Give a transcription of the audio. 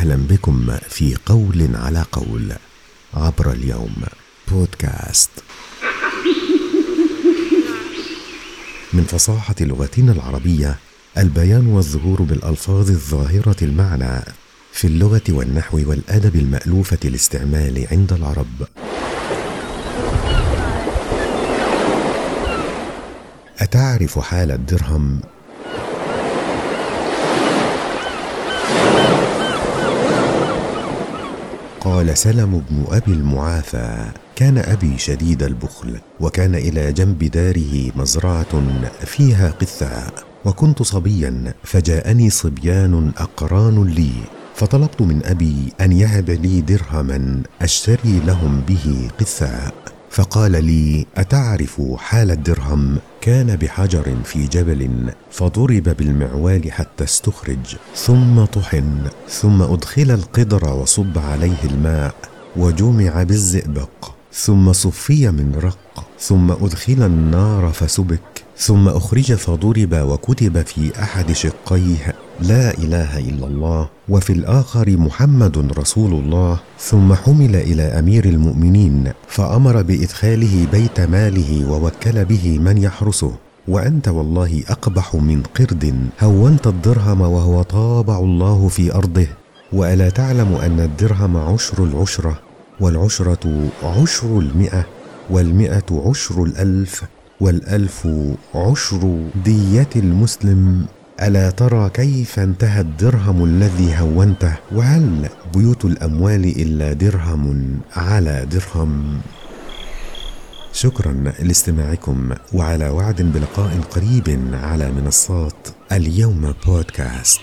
وسهلا بكم في قول على قول عبر اليوم بودكاست من فصاحة لغتنا العربية البيان والظهور بالألفاظ الظاهرة المعنى في اللغة والنحو والأدب المألوفة الاستعمال عند العرب. أتعرف حال الدرهم؟ قال سلم بن أبي المعافى كان أبي شديد البخل وكان إلى جنب داره مزرعة فيها قثاء وكنت صبيا فجاءني صبيان أقران لي فطلبت من أبي أن يهب لي درهما أشتري لهم به قثاء. فقال لي أتعرف حال الدرهم؟ كان بحجر في جبل فضرب بالمعوال حتى استخرج ثم طحن ثم أدخل القدر وصب عليه الماء وجمع بالزئبق ثم صفي من رق ثم أدخل النار فسبك ثم أخرج فضرب وكتب في أحد شقيه. لا إله إلا الله وفي الآخر محمد رسول الله ثم حمل إلى أمير المؤمنين فأمر بإدخاله بيت ماله ووكل به من يحرسه. وأنت والله أقبح من قرد هونت الدرهم وهو طابع الله في أرضه. وألا تعلم أن الدرهم عشر العشرة والعشرة عشر المئة والمئة عشر الألف والألف عشر دية المسلم. ألا ترى كيف انتهى الدرهم الذي هونته؟ وهل بيوت الأموال إلا درهم على درهم؟ شكرا لاستماعكم وعلى وعد بلقاء قريب على منصات اليوم بودكاست.